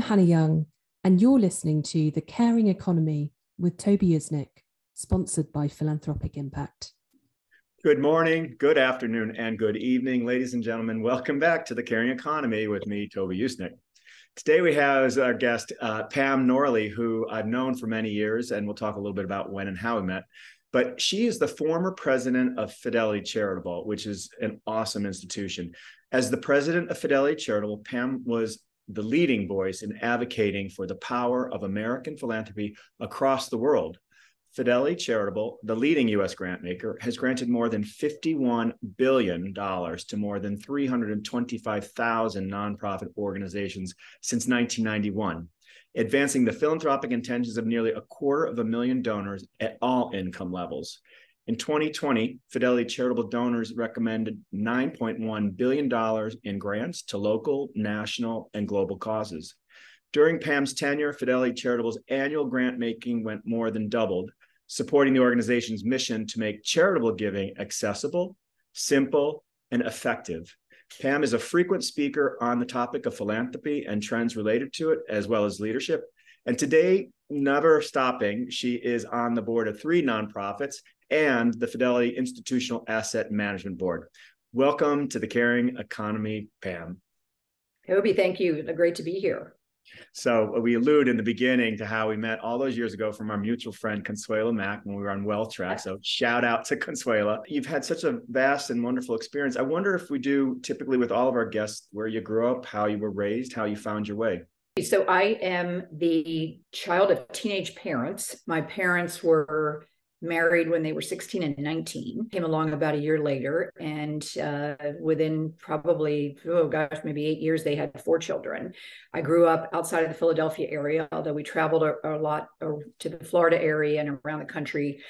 I'm Hannah Young, and you're listening to The Caring Economy with Toby Usnik, sponsored by Philanthropic Impact. Good morning, good afternoon, and good evening, ladies and gentlemen. Welcome back to The Caring Economy with me, Toby Usnik. Today we have as our guest uh, Pam Norley, who I've known for many years, and we'll talk a little bit about when and how we met. But she is the former president of Fidelity Charitable, which is an awesome institution. As the president of Fidelity Charitable, Pam was the leading voice in advocating for the power of American philanthropy across the world. Fidelity Charitable, the leading U.S. grant maker, has granted more than $51 billion to more than 325,000 nonprofit organizations since 1991, advancing the philanthropic intentions of nearly a quarter of a million donors at all income levels. In 2020, Fidelity charitable donors recommended $9.1 billion in grants to local, national, and global causes. During Pam's tenure, Fidelity Charitable's annual grant making went more than doubled, supporting the organization's mission to make charitable giving accessible, simple, and effective. Pam is a frequent speaker on the topic of philanthropy and trends related to it, as well as leadership. And today, never stopping, she is on the board of three nonprofits and the Fidelity Institutional Asset Management Board. Welcome to the Caring Economy, Pam. Toby, thank you. Great to be here. So uh, we allude in the beginning to how we met all those years ago from our mutual friend Consuelo Mack when we were on WealthTrack. So shout out to Consuelo. You've had such a vast and wonderful experience. I wonder if we do typically with all of our guests where you grew up, how you were raised, how you found your way. So I am the child of teenage parents. My parents were married when they were 16 and 19 came along about a year later and uh, within probably oh gosh maybe eight years they had four children. I grew up outside of the philadelphia area although we traveled a, a lot to the florida area and around the country.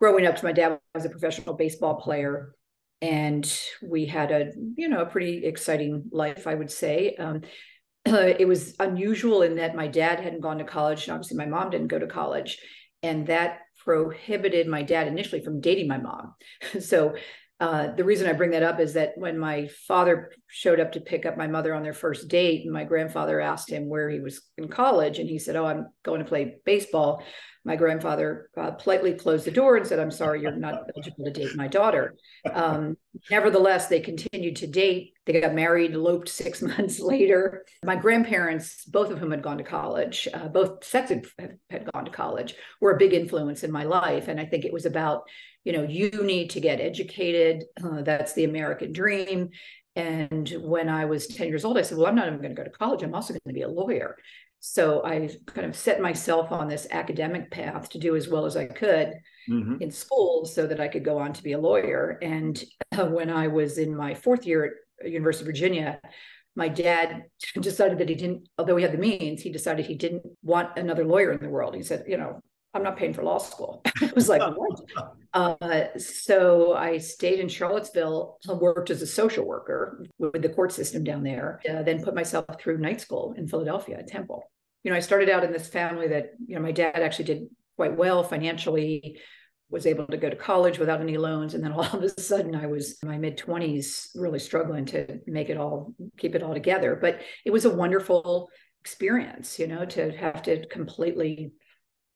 Growing up my dad was a professional baseball player and we had a you know a pretty exciting life i would say. Um, it was unusual in that my dad hadn't gone to college and obviously my mom didn't go to college and that prohibited my dad initially from dating my mom. so uh, the reason I bring that up is that when my father showed up to pick up my mother on their first date, my grandfather asked him where he was in college, and he said, "Oh, I'm going to play baseball." My grandfather uh, politely closed the door and said, "I'm sorry, you're not eligible to date my daughter." Um, nevertheless, they continued to date. They got married, eloped six months later. My grandparents, both of whom had gone to college, uh, both sets had, had gone to college, were a big influence in my life, and I think it was about you know you need to get educated uh, that's the american dream and when i was 10 years old i said well i'm not even going to go to college i'm also going to be a lawyer so i kind of set myself on this academic path to do as well as i could mm-hmm. in school so that i could go on to be a lawyer and uh, when i was in my fourth year at university of virginia my dad decided that he didn't although he had the means he decided he didn't want another lawyer in the world he said you know I'm not paying for law school. I was like, what? Uh, so I stayed in Charlottesville, worked as a social worker with the court system down there, uh, then put myself through night school in Philadelphia at Temple. You know, I started out in this family that, you know, my dad actually did quite well financially, was able to go to college without any loans. And then all of a sudden I was in my mid 20s really struggling to make it all, keep it all together. But it was a wonderful experience, you know, to have to completely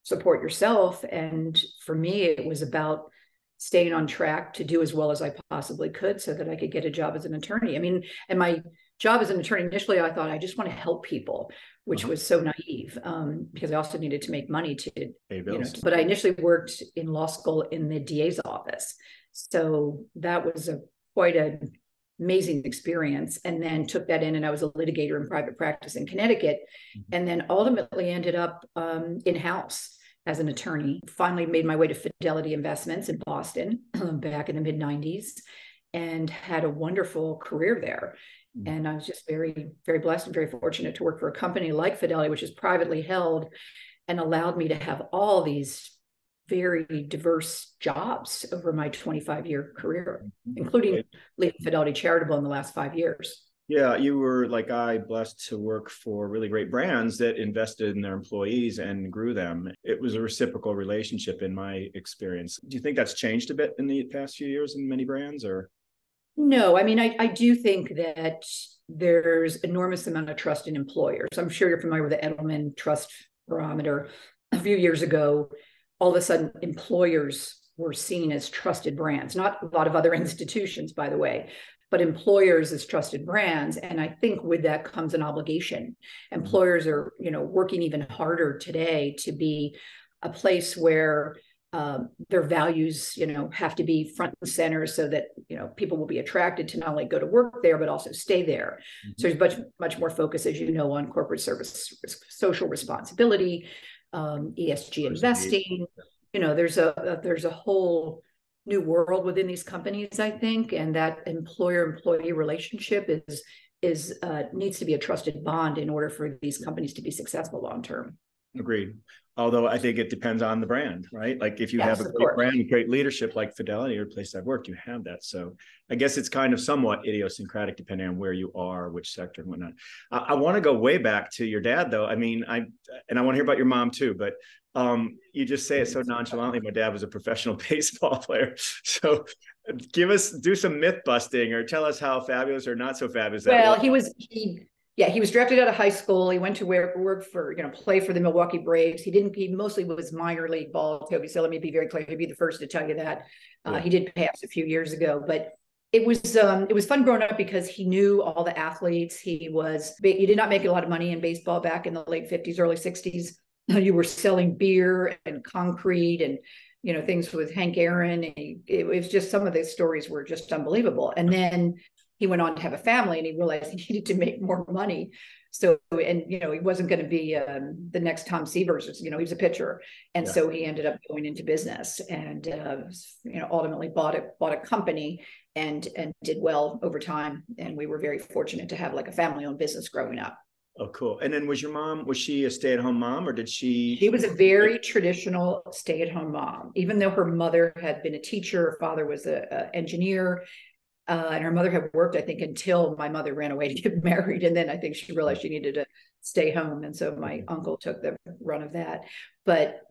support yourself. And for me, it was about staying on track to do as well as I possibly could so that I could get a job as an attorney. I mean, and my job as an attorney initially, I thought I just want to help people, which uh-huh. was so naive um, because I also needed to make money to, you know, but I initially worked in law school in the DA's office. So that was a quite an amazing experience and then took that in and I was a litigator in private practice in Connecticut mm-hmm. and then ultimately ended up um, in-house as an attorney. Finally, made my way to Fidelity Investments in Boston back in the mid 90s and had a wonderful career there. Mm. And I was just very, very blessed and very fortunate to work for a company like Fidelity, which is privately held and allowed me to have all these very diverse jobs over my 25 year career, mm-hmm. including leading Fidelity Charitable in the last five years. Yeah, you were like I, blessed to work for really great brands that invested in their employees and grew them. It was a reciprocal relationship in my experience. Do you think that's changed a bit in the past few years in many brands or? No, I mean, I, I do think that there's enormous amount of trust in employers. I'm sure you're familiar with the Edelman Trust Barometer. A few years ago, all of a sudden, employers were seen as trusted brands, not a lot of other institutions, by the way, but employers as trusted brands. And I think with that comes an obligation. Mm-hmm. Employers are, you know, working even harder today to be a place where um, their values, you know, have to be front and center so that you know people will be attracted to not only go to work there but also stay there. Mm-hmm. So there's much much more focus, as you know, on corporate service, social responsibility, um, ESG investing. You know, there's a, a there's a whole new world within these companies, I think, and that employer-employee relationship is is uh, needs to be a trusted bond in order for these companies to be successful long term. Agreed although I think it depends on the brand, right? Like if you yes, have a great brand, great leadership like Fidelity or place I've worked, you have that. So I guess it's kind of somewhat idiosyncratic depending on where you are, which sector and whatnot. I, I want to go way back to your dad though. I mean, I and I want to hear about your mom too, but um, you just say it so nonchalantly. My dad was a professional baseball player. So give us do some myth busting or tell us how fabulous or not so fabulous well, he was he yeah, he was drafted out of high school. He went to work for, you know, play for the Milwaukee Braves. He didn't, he mostly was minor league ball, Toby. So let me be very clear. He'd be the first to tell you that. Uh, yeah. He did pass a few years ago, but it was um, it was fun growing up because he knew all the athletes. He was he did not make a lot of money in baseball back in the late 50s, early 60s. You were selling beer and concrete and you know things with Hank Aaron. It, it was just some of the stories were just unbelievable. And then he went on to have a family and he realized he needed to make more money. So, and you know, he wasn't going to be um, the next Tom Seavers. You know, he was a pitcher, and yeah. so he ended up going into business and uh, you know ultimately bought a bought a company and and did well over time. And we were very fortunate to have like a family owned business growing up. Oh, cool. And then was your mom, was she a stay at home mom or did she? She was a very traditional stay at home mom, even though her mother had been a teacher, her father was an engineer. Uh, and her mother had worked, I think, until my mother ran away to get married. And then I think she realized she needed to stay home. And so my uncle took the run of that. But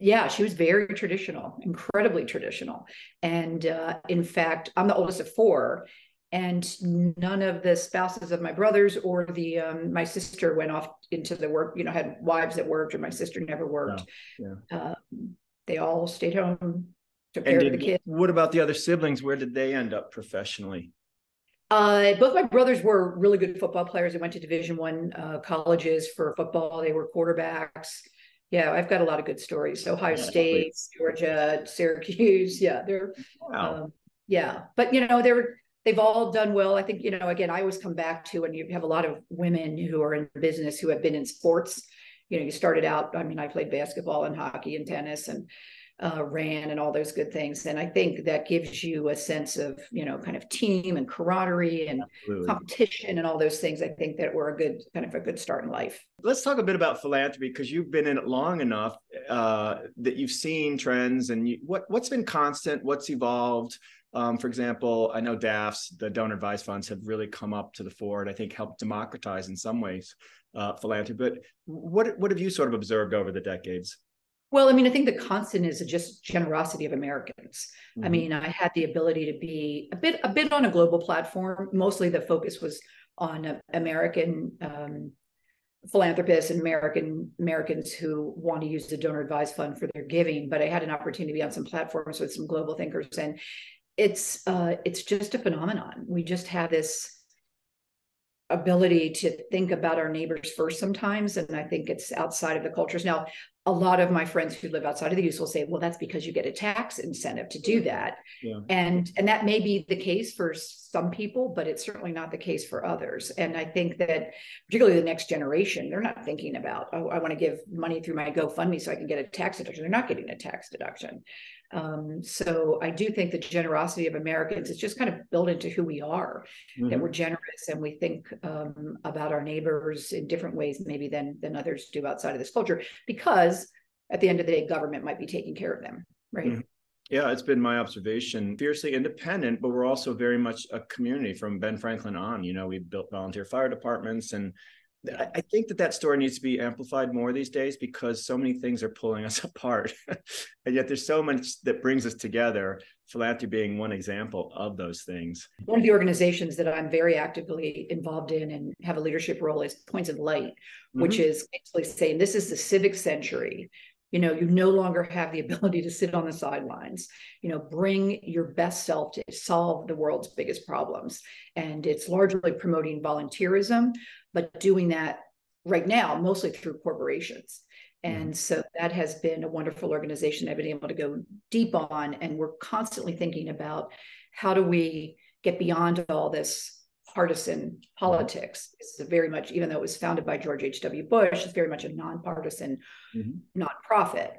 yeah, she was very traditional, incredibly traditional. And uh, in fact, I'm the oldest of four. And none of the spouses of my brothers or the um, my sister went off into the work. You know, had wives that worked, or my sister never worked. Yeah, yeah. Uh, they all stayed home care did, kids. What about the other siblings? Where did they end up professionally? Uh, both my brothers were really good football players. They went to Division One uh, colleges for football. They were quarterbacks. Yeah, I've got a lot of good stories. Ohio yeah, State, Georgia, Syracuse. Yeah, they're wow. Um, yeah, but you know they're they've all done well. I think you know again I always come back to and you have a lot of women who are in business who have been in sports. You know, you started out. I mean, I played basketball and hockey and tennis and uh, ran and all those good things. And I think that gives you a sense of, you know, kind of team and camaraderie and Absolutely. competition and all those things. I think that were a good kind of a good start in life. Let's talk a bit about philanthropy because you've been in it long enough uh, that you've seen trends and you, what what's been constant, what's evolved. Um, for example, I know DAFs, the donor advised funds, have really come up to the fore and I think helped democratize in some ways uh, philanthropy. But what what have you sort of observed over the decades? Well, I mean, I think the constant is just generosity of Americans. Mm-hmm. I mean, I had the ability to be a bit a bit on a global platform. Mostly, the focus was on uh, American um, philanthropists and American Americans who want to use the donor advised fund for their giving. But I had an opportunity to be on some platforms with some global thinkers, and it's uh, it's just a phenomenon. We just have this ability to think about our neighbors first sometimes and i think it's outside of the cultures now a lot of my friends who live outside of the use will say well that's because you get a tax incentive to do that. Yeah. and and that may be the case for some people but it's certainly not the case for others. And i think that particularly the next generation they're not thinking about oh i want to give money through my gofundme so i can get a tax deduction. They're not getting a tax deduction. Um, so I do think the generosity of Americans is just kind of built into who we are, mm-hmm. that we're generous and we think um, about our neighbors in different ways, maybe than than others do outside of this culture, because at the end of the day, government might be taking care of them, right? Mm-hmm. Yeah, it's been my observation. Fiercely independent, but we're also very much a community from Ben Franklin on. You know, we built volunteer fire departments and I think that that story needs to be amplified more these days because so many things are pulling us apart, and yet there's so much that brings us together philanthropy being one example of those things. One of the organizations that I'm very actively involved in and have a leadership role is Points of Light, mm-hmm. which is basically saying this is the civic century. You know, you no longer have the ability to sit on the sidelines. You know, bring your best self to solve the world's biggest problems. And it's largely promoting volunteerism, but doing that right now mostly through corporations. Mm-hmm. And so that has been a wonderful organization I've been able to go deep on. And we're constantly thinking about how do we get beyond all this partisan politics. It's very much, even though it was founded by George H.W. Bush, it's very much a nonpartisan mm-hmm. nonprofit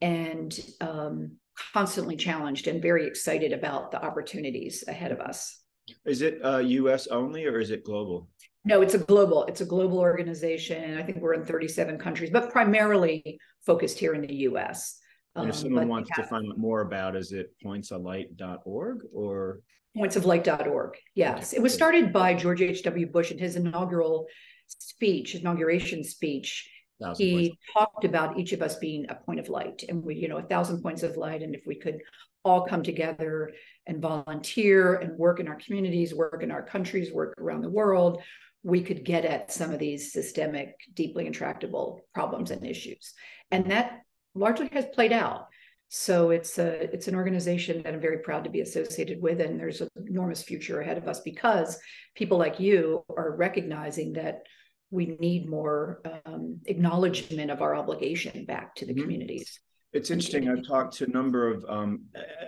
and um, constantly challenged and very excited about the opportunities ahead of us. Is it uh, US only or is it global? No, it's a global. It's a global organization. I think we're in 37 countries, but primarily focused here in the U.S. And if um, someone wants to find out more about, is it pointsoflight.org or pointsoflight.org? Yes, it was started by George H.W. Bush in his inaugural speech, inauguration speech. Thousand he points. talked about each of us being a point of light, and we, you know, a thousand points of light, and if we could all come together and volunteer and work in our communities, work in our countries, work around the world, we could get at some of these systemic, deeply intractable problems and issues. And that largely has played out. So it's a it's an organization that I'm very proud to be associated with, and there's an enormous future ahead of us because people like you are recognizing that we need more um, acknowledgement of our obligation back to the mm-hmm. communities. It's interesting. I've talked to a number of um,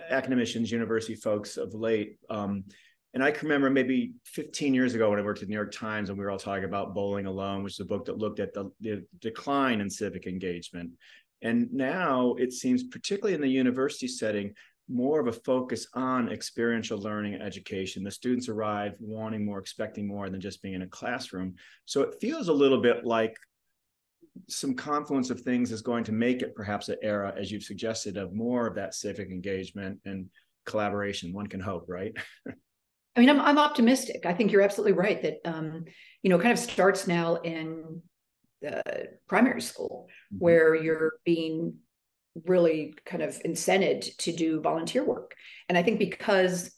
academicians, university folks of late, um, and I can remember maybe 15 years ago when I worked at the New York Times and we were all talking about Bowling Alone, which is a book that looked at the, the decline in civic engagement. And now it seems, particularly in the university setting, more of a focus on experiential learning and education. The students arrive wanting more, expecting more than just being in a classroom. So it feels a little bit like some confluence of things is going to make it perhaps an era, as you've suggested, of more of that civic engagement and collaboration. One can hope, right? I mean, I'm, I'm optimistic. I think you're absolutely right that, um, you know, kind of starts now in the primary school mm-hmm. where you're being really kind of incented to do volunteer work. And I think because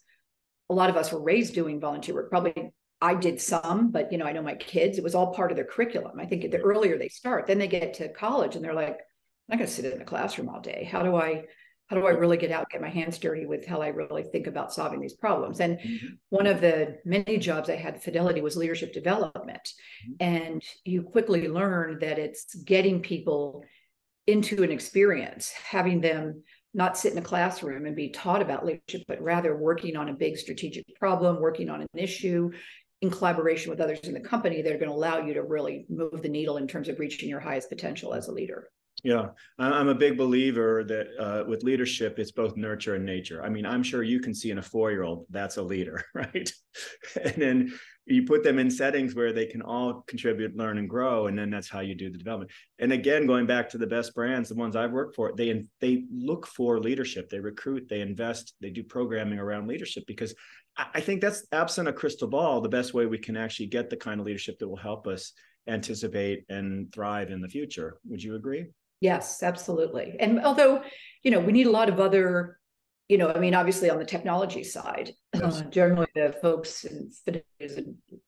a lot of us were raised doing volunteer work, probably I did some, but you know, I know my kids, it was all part of their curriculum. I think the earlier they start, then they get to college and they're like, I'm not going to sit in the classroom all day. How do I how do I really get out, get my hands dirty with how I really think about solving these problems? And mm-hmm. one of the many jobs I had Fidelity was leadership development. Mm-hmm. And you quickly learn that it's getting people into an experience, having them not sit in a classroom and be taught about leadership, but rather working on a big strategic problem, working on an issue in collaboration with others in the company that are going to allow you to really move the needle in terms of reaching your highest potential as a leader. Yeah, I'm a big believer that uh, with leadership, it's both nurture and nature. I mean, I'm sure you can see in a four year old that's a leader, right? and then you put them in settings where they can all contribute, learn, and grow, and then that's how you do the development. And again, going back to the best brands, the ones I've worked for, they they look for leadership, they recruit, they invest, they do programming around leadership because I think that's absent a crystal ball, the best way we can actually get the kind of leadership that will help us anticipate and thrive in the future. Would you agree? Yes, absolutely. And although, you know, we need a lot of other, you know, I mean, obviously on the technology side, yes. uh, generally the folks in is a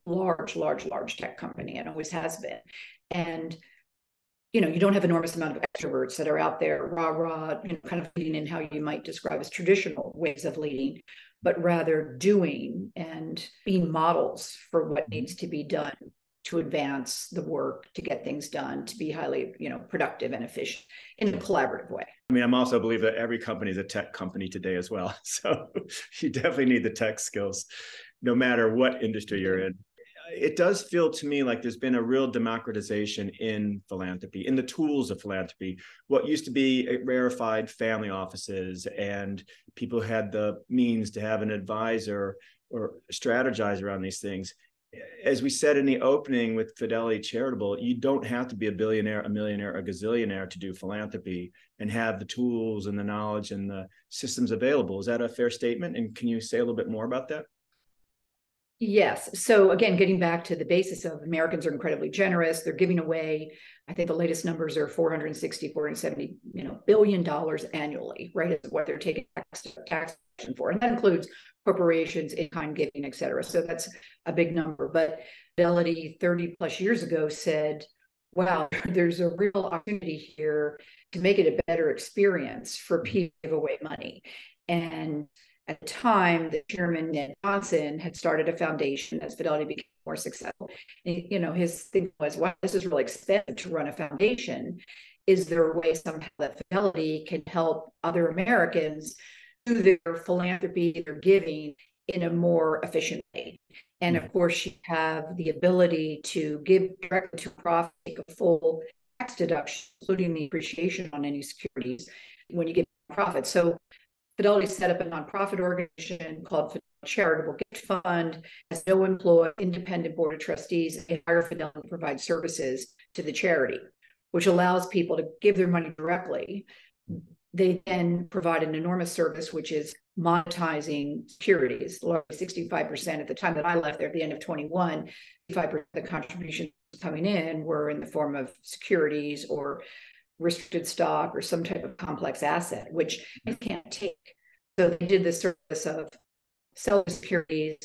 large, large, large tech company and always has been. And, you know, you don't have enormous amount of extroverts that are out there rah rah, you know, kind of leading in how you might describe as traditional ways of leading, but rather doing and being models for what needs to be done to advance the work to get things done to be highly you know productive and efficient in a collaborative way. I mean i'm also believe that every company is a tech company today as well. So you definitely need the tech skills no matter what industry you're in. It does feel to me like there's been a real democratization in philanthropy in the tools of philanthropy. What used to be rarefied family offices and people had the means to have an advisor or strategize around these things as we said in the opening with Fidelity Charitable, you don't have to be a billionaire, a millionaire, a gazillionaire to do philanthropy and have the tools and the knowledge and the systems available. Is that a fair statement? And can you say a little bit more about that? Yes. So again, getting back to the basis of Americans are incredibly generous. They're giving away, I think the latest numbers are 460, 470, you know, billion dollars annually, right? Is what they're taking tax, tax for. And that includes corporations, in-kind giving, et cetera. So that's a big number. But Fidelity 30 plus years ago said, wow, there's a real opportunity here to make it a better experience for mm-hmm. people to give away money. And at the time, the chairman, Ned Johnson, had started a foundation as Fidelity became more successful. And, you know, his thing was, wow, this is really expensive to run a foundation. Is there a way somehow that Fidelity can help other Americans do their philanthropy, their giving in a more efficient way? And of mm. course, you have the ability to give directly to profit, take a full tax deduction, including the appreciation on any securities when you get profit. So Fidelity set up a nonprofit organization called Charitable Gift Fund, has no employee, independent board of trustees, and hire Fidelity to provide services to the charity, which allows people to give their money directly. They then provide an enormous service, which is monetizing securities. 65% at the time that I left there at the end of 21, 5% of the contributions coming in were in the form of securities or restricted stock or some type of complex asset, which I can't take. So they did the service of selling securities,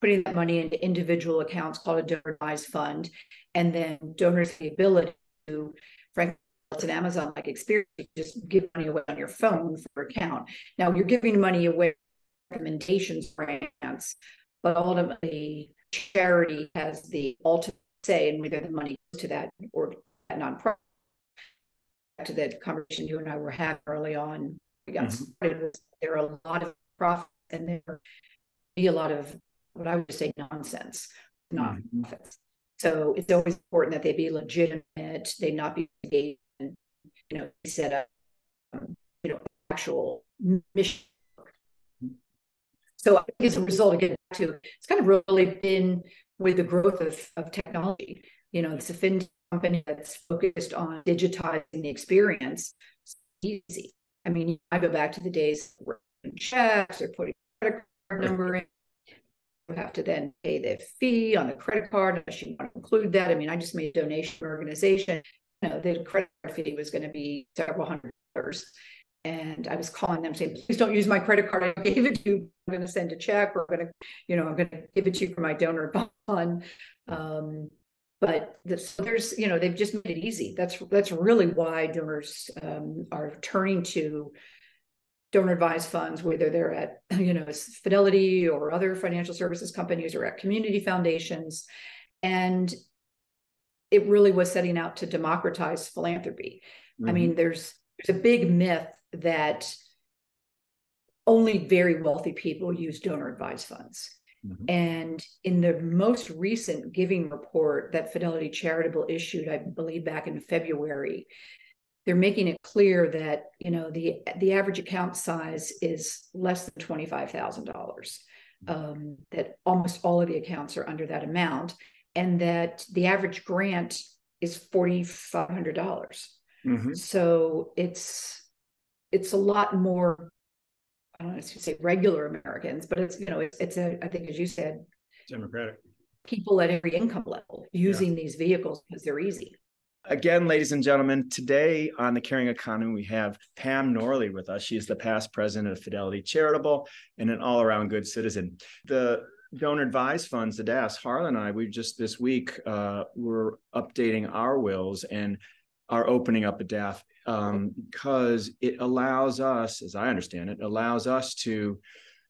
putting that money into individual accounts called a donor advised fund, and then donors the ability to, frankly, it's an Amazon like experience, just give money away on your phone for account. Now you're giving money away recommendations grants, but ultimately charity has the ultimate say in whether the money goes to that or that nonprofit to the conversation you and I were having early on, we got mm-hmm. started. There are a lot of profits and there be a lot of what I would say nonsense, not mm-hmm. So it's always important that they be legitimate, they not be you know, set up, um, you know, actual mission. So as a result, again, to it's kind of really been with the growth of, of technology. You know, it's a fintech company that's focused on digitizing the experience, It's easy. I mean, I go back to the days where checks or putting credit card number in. You have to then pay the fee on the credit card unless you want to include that. I mean, I just made a donation organization. Know, the credit fee was going to be several hundred dollars. And I was calling them saying, please don't use my credit card. I gave it to you. I'm going to send a check. We're going to, you know, I'm going to give it to you for my donor bond. Um, but there's you know they've just made it easy that's that's really why donors um, are turning to donor advised funds whether they're at you know fidelity or other financial services companies or at community foundations and it really was setting out to democratize philanthropy mm-hmm. i mean mm-hmm. there's there's a big myth that only very wealthy people use donor advised funds Mm-hmm. And in the most recent giving report that Fidelity Charitable issued, I believe back in February, they're making it clear that you know the the average account size is less than twenty five thousand dollars. Um, that almost all of the accounts are under that amount, and that the average grant is forty five hundred dollars. Mm-hmm. So it's it's a lot more I don't know if you say regular Americans, but it's you know it's it's a I think as you said, democratic people at every income level using yeah. these vehicles because they're easy. Again, ladies and gentlemen, today on the Caring Economy, we have Pam Norley with us. She's the past president of Fidelity Charitable and an all around good citizen. The donor advised funds, the DAFs, Harlan and I, we just this week uh, were updating our wills and are opening up a DAF um, because it allows us, as I understand it, allows us to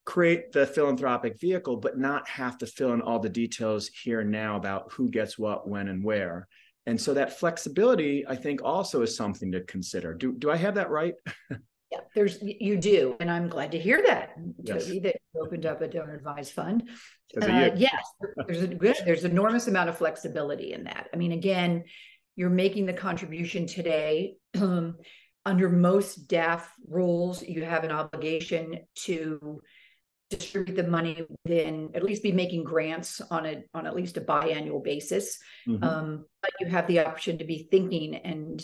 create the philanthropic vehicle, but not have to fill in all the details here and now about who gets what, when, and where. And so that flexibility, I think, also is something to consider. Do do I have that right? there's you do, and I'm glad to hear that. Yes. that you opened up a donor advised fund. Uh, yes, there's a good, there's enormous amount of flexibility in that. I mean, again, you're making the contribution today. Um, under most DAF rules, you have an obligation to distribute the money within at least be making grants on a on at least a biannual basis. Mm-hmm. Um, but you have the option to be thinking and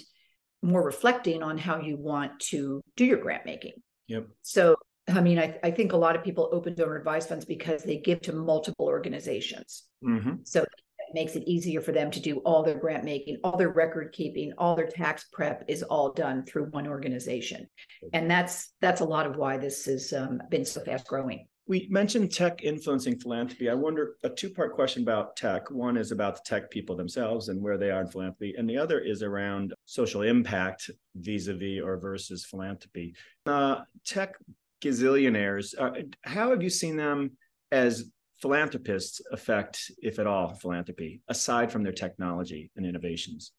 more reflecting on how you want to do your grant making. Yep. So I mean, I, I think a lot of people open donor advised funds because they give to multiple organizations. Mm-hmm. So it makes it easier for them to do all their grant making, all their record keeping, all their tax prep is all done through one organization, and that's that's a lot of why this has um, been so fast growing. We mentioned tech influencing philanthropy. I wonder a two part question about tech. One is about the tech people themselves and where they are in philanthropy, and the other is around social impact vis a vis or versus philanthropy. Uh, tech gazillionaires, uh, how have you seen them as philanthropists affect, if at all, philanthropy, aside from their technology and innovations?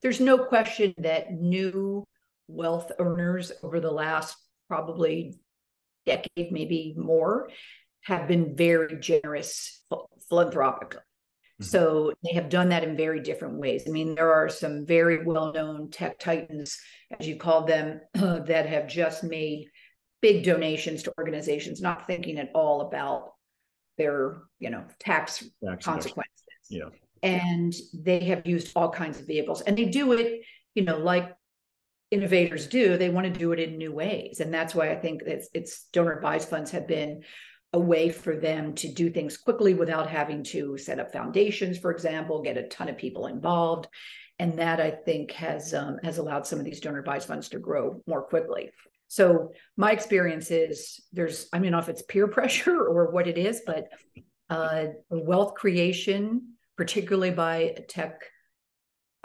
There's no question that new wealth earners over the last probably decade, maybe more, have been very generous philanthropically. Mm-hmm. So they have done that in very different ways. I mean, there are some very well known tech titans, as you call them, uh, that have just made big donations to organizations, not thinking at all about their, you know, tax, tax consequences. Yeah. And they have used all kinds of vehicles and they do it, you know, like innovators do, they want to do it in new ways. And that's why I think it's, it's donor advised funds have been a way for them to do things quickly without having to set up foundations, for example, get a ton of people involved. And that I think has um, has allowed some of these donor advised funds to grow more quickly. So my experience is there's I know if it's peer pressure or what it is, but uh, wealth creation, particularly by tech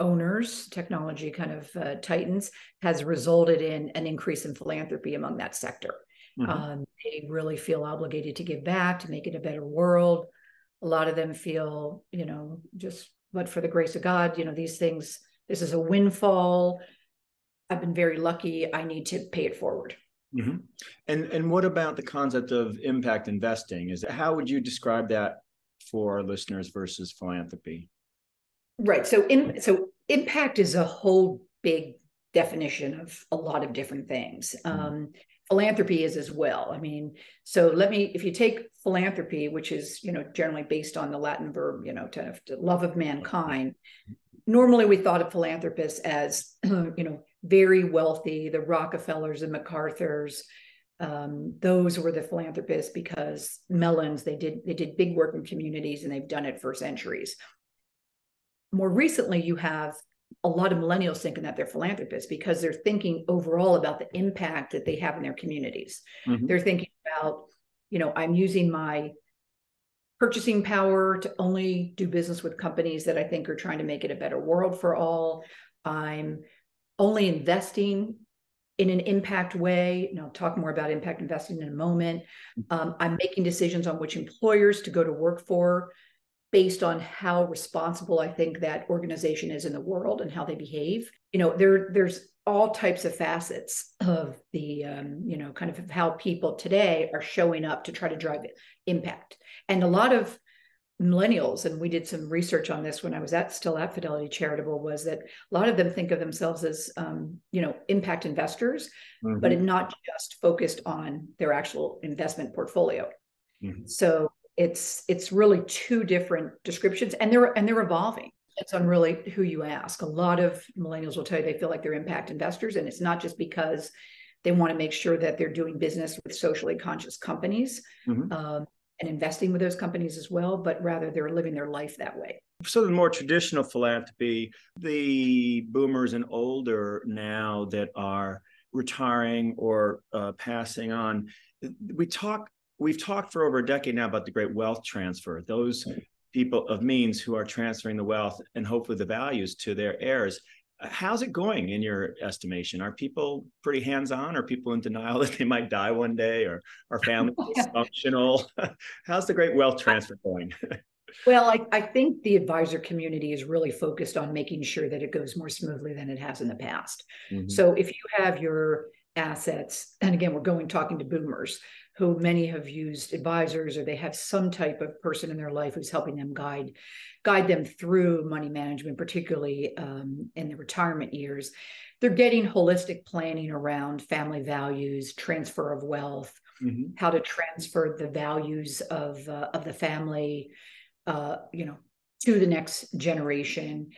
owners, technology kind of uh, titans, has resulted in an increase in philanthropy among that sector. Mm-hmm. Um, they really feel obligated to give back, to make it a better world. A lot of them feel, you know, just but for the grace of God, you know, these things, this is a windfall. I've been very lucky. I need to pay it forward. Mm-hmm. And and what about the concept of impact investing? Is how would you describe that for our listeners versus philanthropy? Right. So in, so impact is a whole big definition of a lot of different things. Mm-hmm. Um, philanthropy is as well. I mean, so let me if you take philanthropy, which is you know generally based on the Latin verb, you know, to, to love of mankind. Normally, we thought of philanthropists as you know very wealthy, the Rockefellers and MacArthur's. Um, those were the philanthropists because Mellons they did they did big work in communities and they've done it for centuries more recently, you have a lot of millennials thinking that they're philanthropists because they're thinking overall about the impact that they have in their communities. Mm-hmm. They're thinking about, you know, I'm using my purchasing power to only do business with companies that I think are trying to make it a better world for all. I'm only investing in an impact way. And I'll talk more about impact investing in a moment. Mm-hmm. Um, I'm making decisions on which employers to go to work for based on how responsible I think that organization is in the world and how they behave. You know, there there's all types of facets of the um, you know kind of how people today are showing up to try to drive impact, and a lot of millennials and we did some research on this when i was at still at fidelity charitable was that a lot of them think of themselves as um, you know impact investors mm-hmm. but not just focused on their actual investment portfolio mm-hmm. so it's it's really two different descriptions and they're and they're evolving. It's on really who you ask. A lot of millennials will tell you they feel like they're impact investors and it's not just because they want to make sure that they're doing business with socially conscious companies mm-hmm. um, and investing with those companies as well but rather they're living their life that way. So the more traditional philanthropy the boomers and older now that are retiring or uh, passing on we talk we've talked for over a decade now about the great wealth transfer. Those people of means who are transferring the wealth and hopefully the values to their heirs. How's it going in your estimation? Are people pretty hands-on? Are people in denial that they might die one day, or are families dysfunctional? How's the great wealth transfer going? well, I, I think the advisor community is really focused on making sure that it goes more smoothly than it has in the past. Mm-hmm. So if you have your assets, and again, we're going talking to boomers, who many have used advisors or they have some type of person in their life who's helping them guide guide them through money management particularly um, in the retirement years. They're getting holistic planning around family values transfer of wealth mm-hmm. how to transfer the values of uh, of the family uh, you know to the next generation.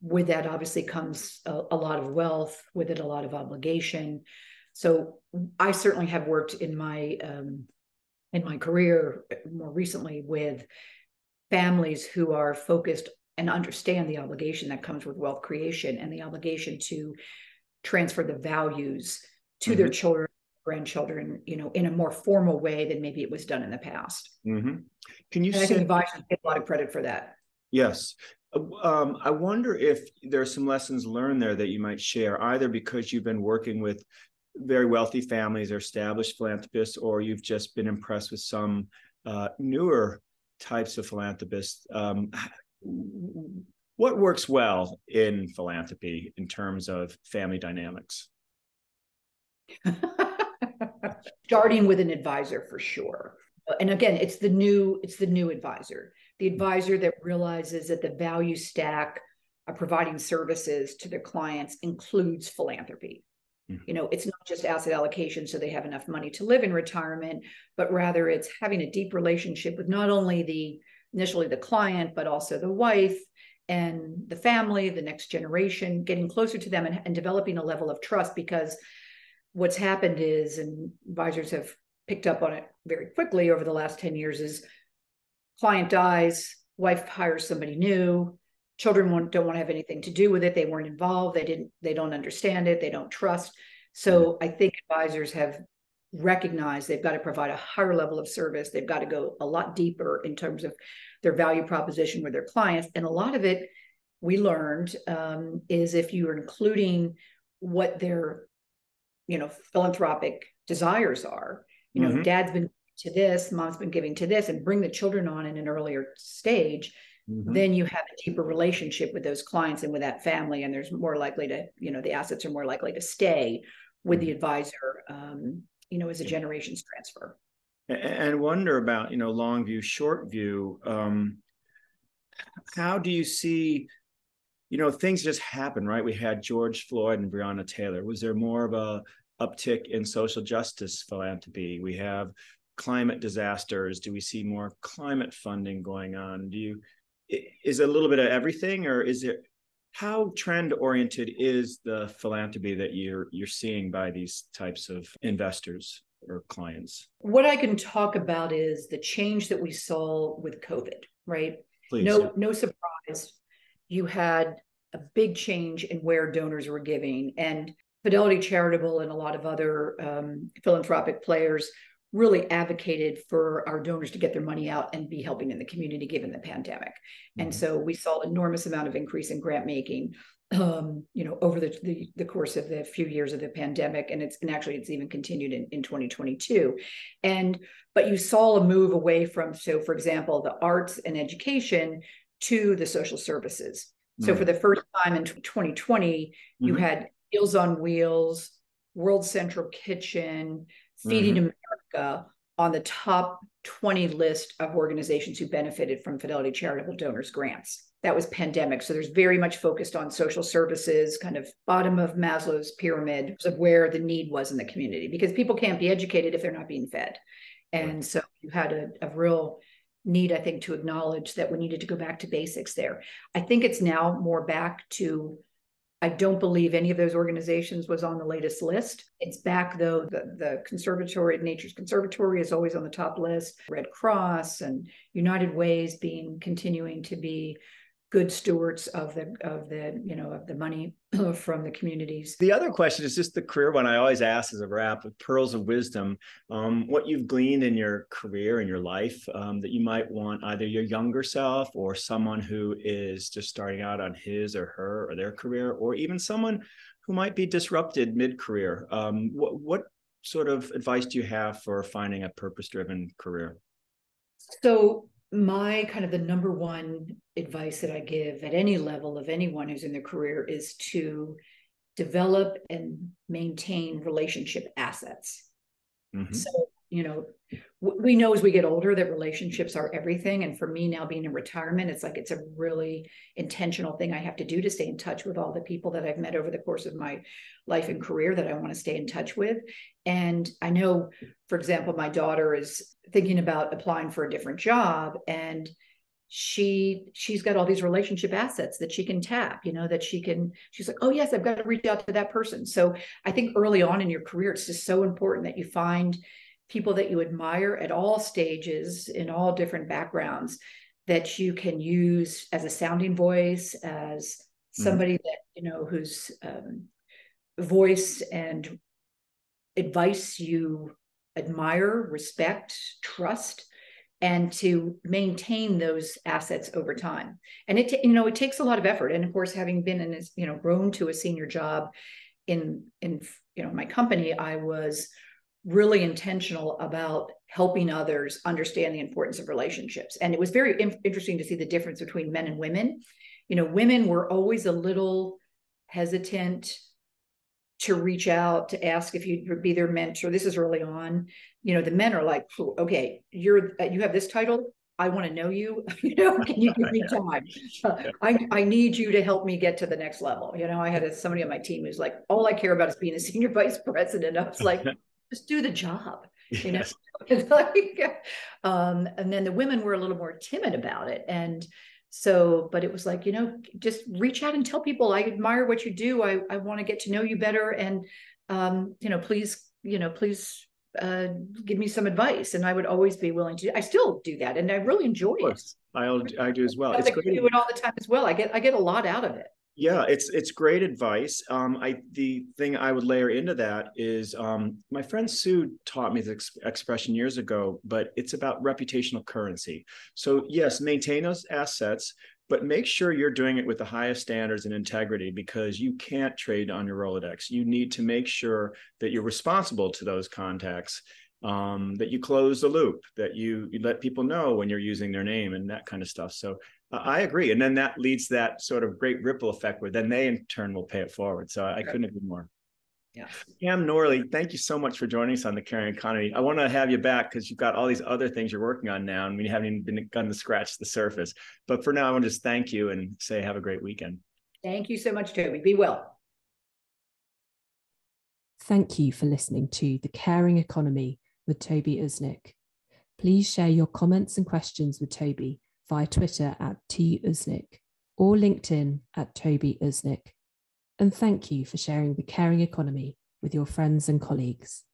With that obviously comes a, a lot of wealth with it a lot of obligation So I certainly have worked in my um, in my career more recently with families who are focused and understand the obligation that comes with wealth creation and the obligation to transfer the values to mm-hmm. their children grandchildren you know in a more formal way than maybe it was done in the past mm-hmm. can you and say- i think advisors get a lot of credit for that yes uh, um, i wonder if there are some lessons learned there that you might share either because you've been working with very wealthy families or established philanthropists or you've just been impressed with some uh, newer types of philanthropists um, what works well in philanthropy in terms of family dynamics? Starting with an advisor for sure. And again it's the new it's the new advisor. The advisor that realizes that the value stack of providing services to their clients includes philanthropy. mm-hmm. Mm-hmm. you know it's not just asset allocation so they have enough money to live in retirement but rather it's having a deep relationship with not only the initially the client but also the wife and the family the next generation getting closer to them and, and developing a level of trust because what's happened is, and advisors have picked up on it very quickly over the last 10 years, is client dies, wife hires somebody new, children don't want to have anything to do with it. They weren't involved. They didn't, they don't understand it. They don't trust. So I think advisors have recognized they've got to provide a higher level of service. They've got to go a lot deeper in terms of their value proposition with their clients. And a lot of it we learned um, is if you are including what their you know philanthropic desires are you know mm-hmm. dad's been to this mom's been giving to this and bring the children on in an earlier stage mm-hmm. then you have a deeper relationship with those clients and with that family and there's more likely to you know the assets are more likely to stay with mm-hmm. the advisor um, you know as a generations transfer and wonder about you know long view short view um, how do you see you know, things just happen, right? We had George Floyd and Breonna Taylor. Was there more of a uptick in social justice philanthropy? We have climate disasters. Do we see more climate funding going on? Do you is it a little bit of everything, or is it how trend oriented is the philanthropy that you're you're seeing by these types of investors or clients? What I can talk about is the change that we saw with COVID, right? Please. No, no surprise you had a big change in where donors were giving. And Fidelity Charitable and a lot of other um, philanthropic players really advocated for our donors to get their money out and be helping in the community given the pandemic. Mm-hmm. And so we saw an enormous amount of increase in grant making um, you know, over the, the, the course of the few years of the pandemic, and it's and actually it's even continued in, in 2022. And but you saw a move away from so, for example, the arts and education to the social services. Mm-hmm. So for the first time in 2020, mm-hmm. you had Meals on Wheels, World Central Kitchen, Feeding mm-hmm. America on the top 20 list of organizations who benefited from Fidelity Charitable Donors grants. That was pandemic. So there's very much focused on social services, kind of bottom of Maslow's pyramid of where the need was in the community because people can't be educated if they're not being fed. And right. so you had a, a real need, I think, to acknowledge that we needed to go back to basics there. I think it's now more back to, I don't believe any of those organizations was on the latest list. It's back though, the, the Conservatory, Nature's Conservatory is always on the top list, Red Cross and United Ways being continuing to be good stewards of the of the you know of the money from the communities. The other question is just the career one I always ask as a wrap with pearls of wisdom. Um, what you've gleaned in your career and your life um, that you might want either your younger self or someone who is just starting out on his or her or their career, or even someone who might be disrupted mid-career. Um, what, what sort of advice do you have for finding a purpose-driven career? So my kind of the number one advice that I give at any level of anyone who's in their career is to develop and maintain relationship assets. Mm-hmm. So, you know, we know as we get older that relationships are everything. And for me now being in retirement, it's like it's a really intentional thing I have to do to stay in touch with all the people that I've met over the course of my life and career that I want to stay in touch with. And I know, for example, my daughter is thinking about applying for a different job. And she she's got all these relationship assets that she can tap you know that she can she's like oh yes i've got to reach out to that person so i think early on in your career it's just so important that you find people that you admire at all stages in all different backgrounds that you can use as a sounding voice as mm-hmm. somebody mm. that you know whose um, voice and advice you admire respect trust and to maintain those assets over time. And it you know it takes a lot of effort. And of course having been in this you know grown to a senior job in in you know my company i was really intentional about helping others understand the importance of relationships. And it was very in- interesting to see the difference between men and women. You know women were always a little hesitant to reach out to ask if you'd be their mentor. This is early on. You know the men are like okay you're uh, you have this title. I want to know you. You know can you give me time? Uh, i i need you to help me get to the next level. You know i had a, somebody on my team who's like all i care about is being a senior vice president. I was like just do the job you know? Like, um, and then the women were a little more timid about it. And so but it was like you know just reach out and tell people i admire what you do. I, I want to get to know you better and um, you know please you know please uh, give me some advice. And i would always be willing to i still do that and i really enjoy it. I i do as well. It's great. do it all the time as well. I get i get a lot out of it yeah it's it's great advice um i the thing i would layer into that is um my friend sue taught me this expression years ago but it's about reputational currency so yes maintain those assets but make sure you're doing it with the highest standards and integrity because you can't trade on your Rolodex. You need to make sure that you're responsible to those contacts, um, that you close the loop, that you, you let people know when you're using their name and that kind of stuff. So I agree. And then that leads that sort of great ripple effect where then they in turn will pay it forward. So I, I couldn't agree more. Yeah. Pam Norley, thank you so much for joining us on the Caring Economy. I want to have you back because you've got all these other things you're working on now, and we haven't even been begun to scratch the surface. But for now, I want to just thank you and say have a great weekend. Thank you so much, Toby. Be well. Thank you for listening to The Caring Economy with Toby Usnik. Please share your comments and questions with Toby via Twitter at T Usnik or LinkedIn at Toby Usnik and thank you for sharing the caring economy with your friends and colleagues.